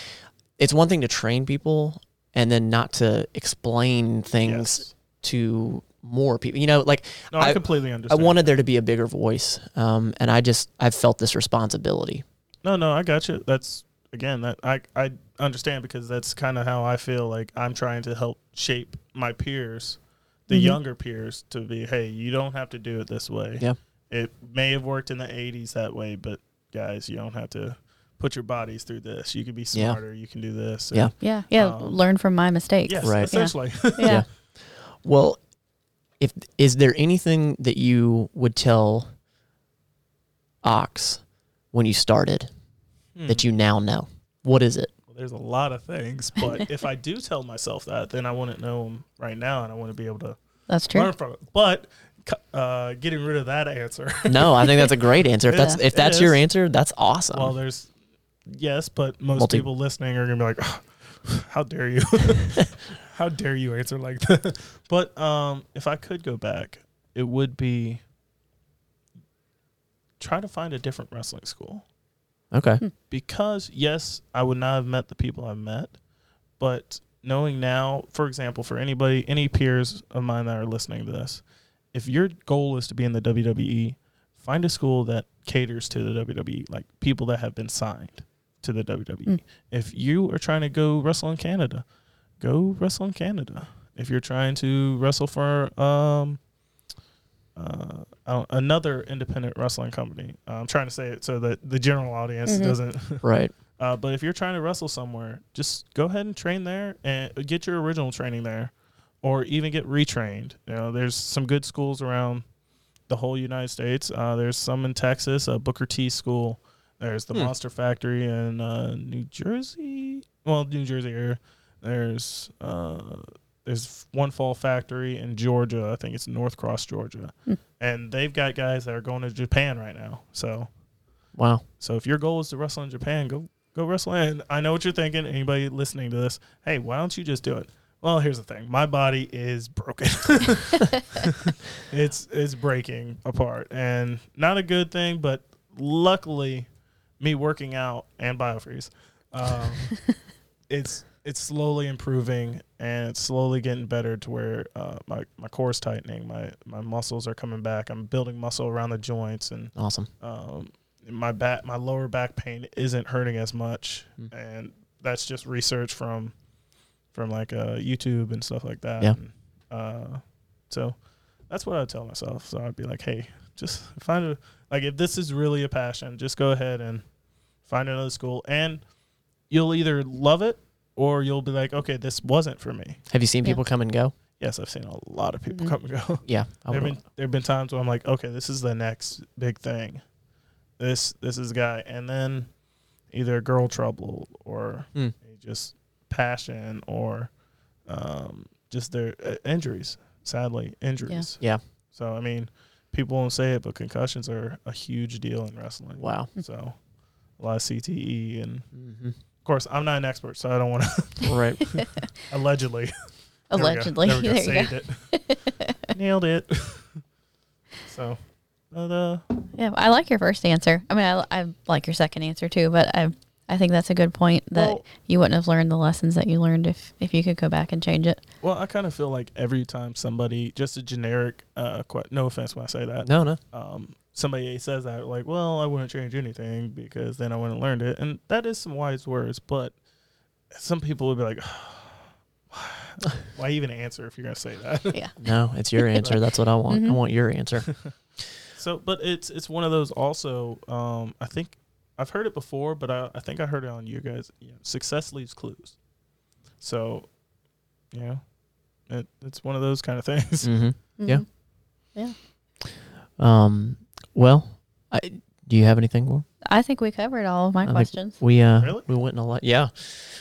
it's one thing to train people and then not to explain things Yes. to more people. You know, like no, I, I- completely I understand. wanted there to be a bigger voice, um, and I just I've felt this responsibility. No, no, I got you. That's again that I I understand because that's kind of how I feel like I'm trying to help shape my peers, the Mhm. younger peers, to be hey, you don't have to do it this way. Yeah. It may have worked in the '80s that way, but guys, you don't have to put your bodies through this. You can be Yeah. smarter. You can do this. Yeah. yeah. Yeah. Um, Learn from my mistakes. Yes. Right. Essentially. Yeah. Yeah. Well, if is there anything that you would tell Ox when you started Hmm. that you now know? What is it? Well, there's a lot of things, but if I do tell myself that, then I wouldn't know them right now, and I want to be able to That's true. learn from it. But uh, getting rid of that answer. No, I think that's a great answer. If that's Yeah, if that's your answer, that's awesome. Well, there's yes, but most Multi- people listening are gonna be like, "How dare you? How dare you answer like that?" But um, if I could go back, it would be try to find a different wrestling school okay. because yes, I would not have met the people I've met, but knowing now, for example, for anybody, any peers of mine that are listening to this, if your goal is to be in the WWE, find a school that caters to the WWE, like people that have been signed to the WWE. Mm. If you are trying to go wrestle in Canada, go wrestle in Canada. If you're trying to wrestle for um, uh, another independent wrestling company, uh, I'm trying to say it so that the general audience Mhm. doesn't Right. Uh, but if you're trying to wrestle somewhere, just go ahead and train there and get your original training there, or even get retrained. You know, there's some good schools around the whole United States. Uh, there's some in Texas, uh, Booker T School. There's the Hmm. Monster Factory in uh, New Jersey. Well, New Jersey area. There's uh, there's one Fall Factory in Georgia. I think it's Norcross, Georgia, Hmm. and they've got guys that are going to Japan right now. So Wow. so if your goal is to wrestle in Japan, go go wrestle. And I know what you're thinking. Anybody listening to this, hey, why don't you just do it? Well, here's the thing. My body is broken. it's it's breaking apart, and not a good thing. But luckily, me working out and biofreeze, um, it's it's slowly improving and it's slowly getting better to where uh, my my core's tightening, my my muscles are coming back. I'm building muscle around the joints and Awesome. um, my back my lower back pain isn't hurting as much Hmm. and that's just research from from like uh, YouTube and stuff like that Yeah. And, uh, so that's what I tell myself so I'd be like hey just find a like if this is really a passion just go ahead and find another school and you'll either love it or you'll be like okay this wasn't for me Have you seen Yeah. people come and go? yes I've seen a lot of people Mhm. come and go Yeah. I There've been there've been times where I'm like, okay, this is the next big thing. This this is the guy, and then either girl trouble or Hmm. just passion or um, just their uh, injuries. Sadly, injuries. Yeah. yeah. So I mean, people won't say it, but concussions are a huge deal in wrestling. wow. So a lot of CTE, and hmm of course, I'm not an expert, so I don't want to Right. allegedly. There we go. Allegedly. There we go. There you Saved it. Nailed it. so, but, uh, Yeah, I like your first answer. I mean, I, I like your second answer too, but I I think that's a good point that Well- you wouldn't have learned the lessons that you learned if if you could go back and change it. well, I kind of feel like every time somebody, just a generic, uh, que- no offense when I say that, No, no. um, somebody says that, like, well, I wouldn't change anything because then I wouldn't have learned it. And that is some wise words, but some people would be like, why even answer if you're going to say that? Yeah. No, it's your answer. That's what I want. I Mhm. want your answer. So, but it's it's one of those also. Um, I think I've heard it before, but I, I think I heard it on you guys. You know, success leaves clues. So, you know, it, it's one of those kind of things. mm-hmm. Yeah. Mhm. Um. Well, I, do you have anything more? I think we covered all of my I questions. We uh Really? we went in a lot. Yeah,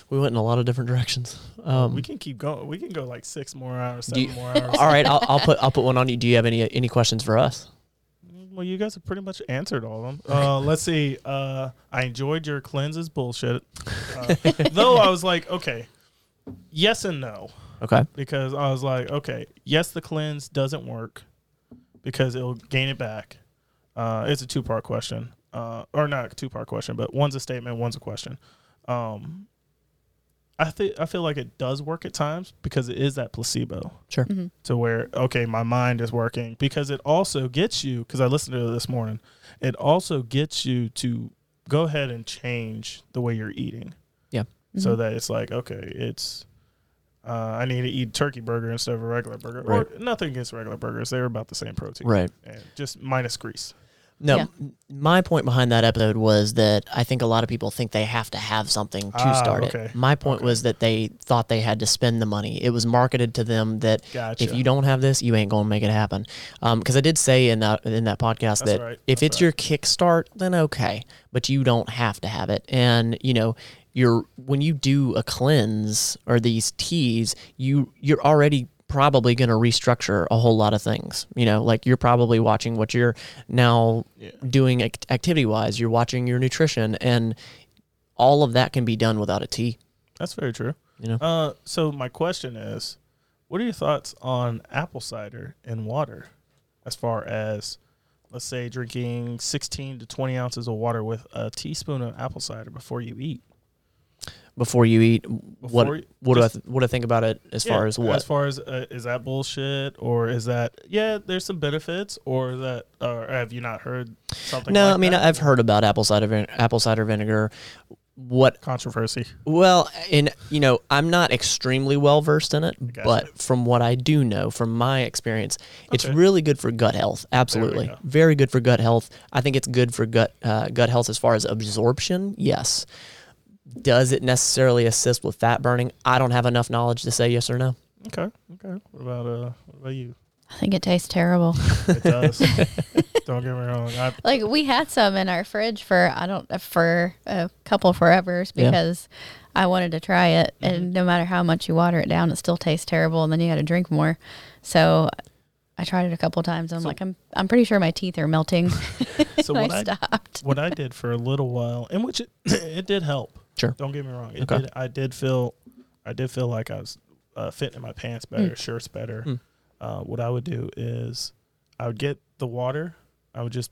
we went in a lot of different directions. Um. we can keep going. We can go like six more hours, seven you- more hours. all right, I'll, I'll put I'll put one on you. Do you have any any questions for us? Well, you guys have pretty much answered all of them. Uh, let's see. Uh, I enjoyed your cleanses bullshit. Uh, though I was like, okay, yes and no. Okay. because I was like, okay, yes, the cleanse doesn't work because it'll gain it back. Uh, it's a two part question, uh, or not a two part question, but one's a statement, one's a question. Um, I think I feel like it does work at times because it is that placebo Sure. Mhm. to where okay, my mind is working because it also gets you because I listened to it this morning. It also gets you to go ahead and change the way you're eating Yeah. so Mhm. that it's like okay it's uh, i need to eat turkey burger instead of a regular burger Right. or nothing against regular burgers they're about the same protein Right. and just minus grease No, Yeah. my point behind that episode was that I think a lot of people think they have to have something to Ah, start okay. it. My point Okay. was that they thought they had to spend the money. It was marketed to them that gotcha if you don't have this, you ain't gonna make it happen. Because I did say in that in that podcast That's that right, if that's it's your kickstart, then okay, but you don't have to have it. And you know, you're when you do a cleanse or these teas, you you're already probably going to restructure a whole lot of things. You know, like you're probably watching what you're now Yeah. doing act- activity wise. You're watching your nutrition, and all of that can be done without a tea. that's very true You know, uh, so my question is what are your thoughts on apple cider and water as far as let's say drinking 16 to 20 ounces of water with a teaspoon of apple cider before you eat before you eat, what you- what do I th- what do I think about it as Yeah, far as what? As far as uh, is that bullshit or is that yeah? There's some benefits or that or have you not heard something? no, like I mean that? I've heard about apple cider vin- apple cider vinegar. What controversy. Well, in you know, I'm not extremely well versed in it, Gotcha. but from what I do know, from my experience, it's really good for gut health. Absolutely, go. very good for gut health. I think it's good for gut uh, gut health as far as absorption. Yes. Does it necessarily assist with fat burning? I don't have enough knowledge to say yes or no. Okay, okay. What about uh? What about you? I think it tastes terrible. It does. Don't get me wrong. I, like we had some in our fridge for I don't for a couple forevers Yeah. because I wanted to try it, Mm-hmm. and no matter how much you water it down, it still tastes terrible, and then you got to drink more. So I tried it a couple times. I'm So- like, I'm I'm pretty sure my teeth are melting. so I what I stopped. what I did for a little while, in which it it did help. Sure. Don't get me wrong. It Okay. did. I did feel, I did feel like I was uh, fitting my pants better, shirts better. Mm. Uh, what I would do is, I would get the water. I would just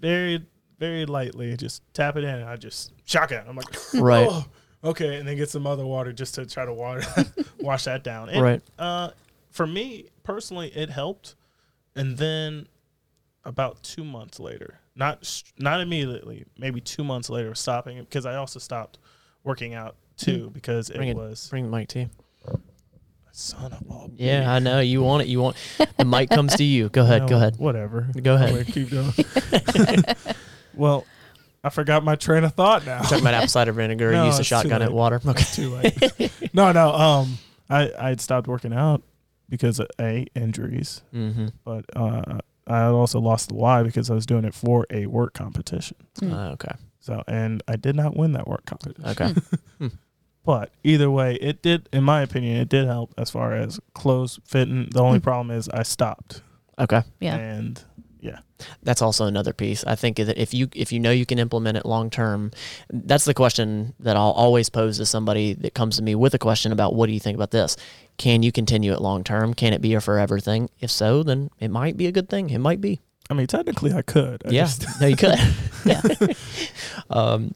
very very lightly just tap it in, and I just shock it. I'm like, Right. "Oh, okay, and then get some other water just to try to water wash that down. And, Right. Uh, for me personally, it helped, and then about two months later, not not immediately, maybe two months later, stopping because I also stopped working out too because Bring it it- was Bring the mic to you. son of a Yeah, I know you want it. You want the mic comes to you. Go ahead. No, Go ahead. Whatever. Go ahead. I'm keep going. well, I forgot my train of thought now. Talking about apple cider vinegar. No, use a shotgun at water. Okay. It's too late. no, no. Um, I I had stopped working out because of a injuries, Mm-hmm. but uh, I had also lost the why because I was doing it for a work competition. Mm. Uh, okay. So, and I did not win that work competition. Okay. But either way, it did, in my opinion, it did help as far as clothes fitting. The only problem is I stopped, Okay. Yeah. and Yeah. That's also another piece. I think that if you if you know you can implement it long term, that's the question that I'll always pose to somebody that comes to me with a question about what do you think about this? Can you continue it long term? Can it be a forever thing? If so, then it might be a good thing. It might be. I mean, technically, I could. I yeah. just- no, you could. yeah. um,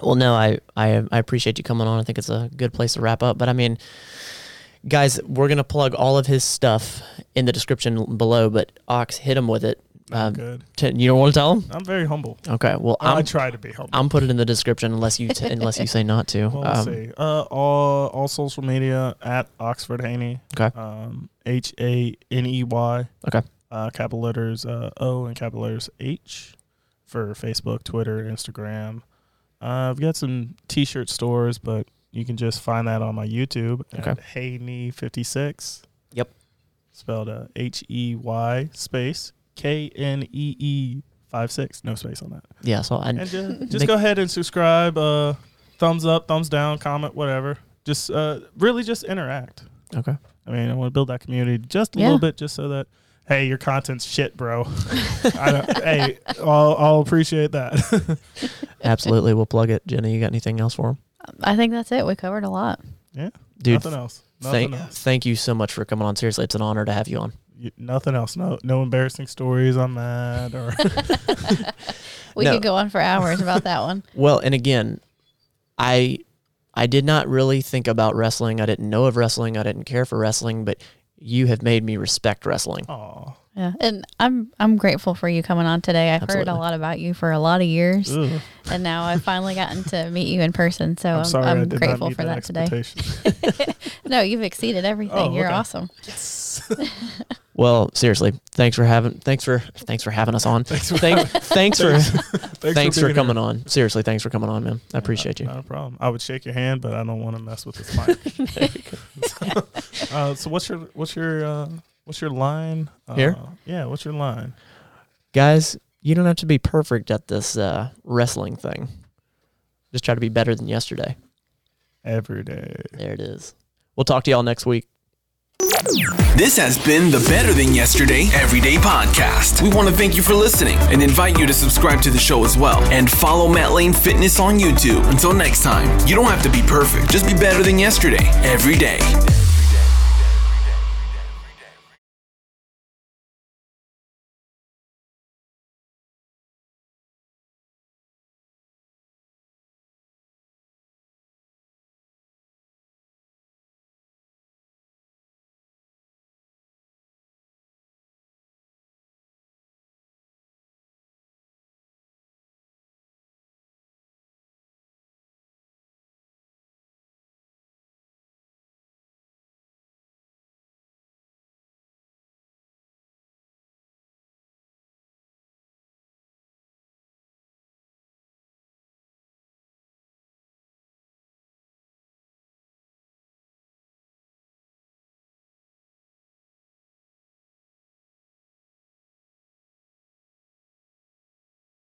well, no, I, I I appreciate you coming on. I think it's a good place to wrap up. But I mean, guys, we're gonna plug all of his stuff in the description below. But Ox, hit him with it. I'm Um, good. t- you don't want to tell them? I'm very humble. Okay. Well, I'm, I'm try to be humble. I'm put it in the description unless you t- unless you say not to. Well, let's Um, see. Uh, all all social media at Oxford Haney. Okay. Um, H A N E Y. Okay. Uh, capital letters uh, O and capital letters H for Facebook, Twitter, Instagram. Uh, I've got some T-shirt stores, but you can just find that on my YouTube Okay. at Haney fifty six. Yep. Spelled uh, H E Y space K N E E five six. No space on that. Yeah. So I, And just, just They- go ahead and subscribe. Uh, thumbs up, thumbs down, comment, whatever. Just uh, really just interact. okay. I mean, I want to build that community just a Yeah. little bit, just so that hey, your content's shit, bro. I don't, hey, I'll, I'll appreciate that. Absolutely. We'll plug it. Jenny, you got anything else for him? I think that's it. We covered a lot. yeah, Dude, nothing else. Nothing thank else. thank you so much for coming on. Seriously, it's an honor to have you on. You- nothing else. No, no embarrassing stories on that. Or We No. could go on for hours about that one. Well, and again, I I did not really think about wrestling. I didn't know of wrestling. I didn't care for wrestling, but you have made me respect wrestling. oh, Yeah, and I'm I'm grateful for you coming on today. I've heard a lot about you for a lot of years, ugh. and now I've finally gotten to meet you in person. So I'm, I'm, sorry. I I'm did grateful not meet for that today. No, you've exceeded everything. Oh, You're okay. awesome. Well, seriously, thanks for having thanks for thanks for having us on. Thanks for Thank, thanks for Thanks, thanks for being coming here. on. Seriously, thanks for coming on, man. I appreciate you. Not a problem. I would shake your hand, but I don't want to mess with this mic. uh, so what's your what's your uh, what's your line uh, Here? Yeah, what's your line? Guys, you don't have to be perfect at this uh, wrestling thing. Just try to be better than yesterday. Every day. There it is. We'll talk to y'all next week. This has been the Better Than Yesterday Everyday Podcast. We want to thank you for listening and invite you to subscribe to the show as well and follow Matt Lane Fitness on YouTube. Until next time, you don't have to be perfect, just be better than yesterday every day.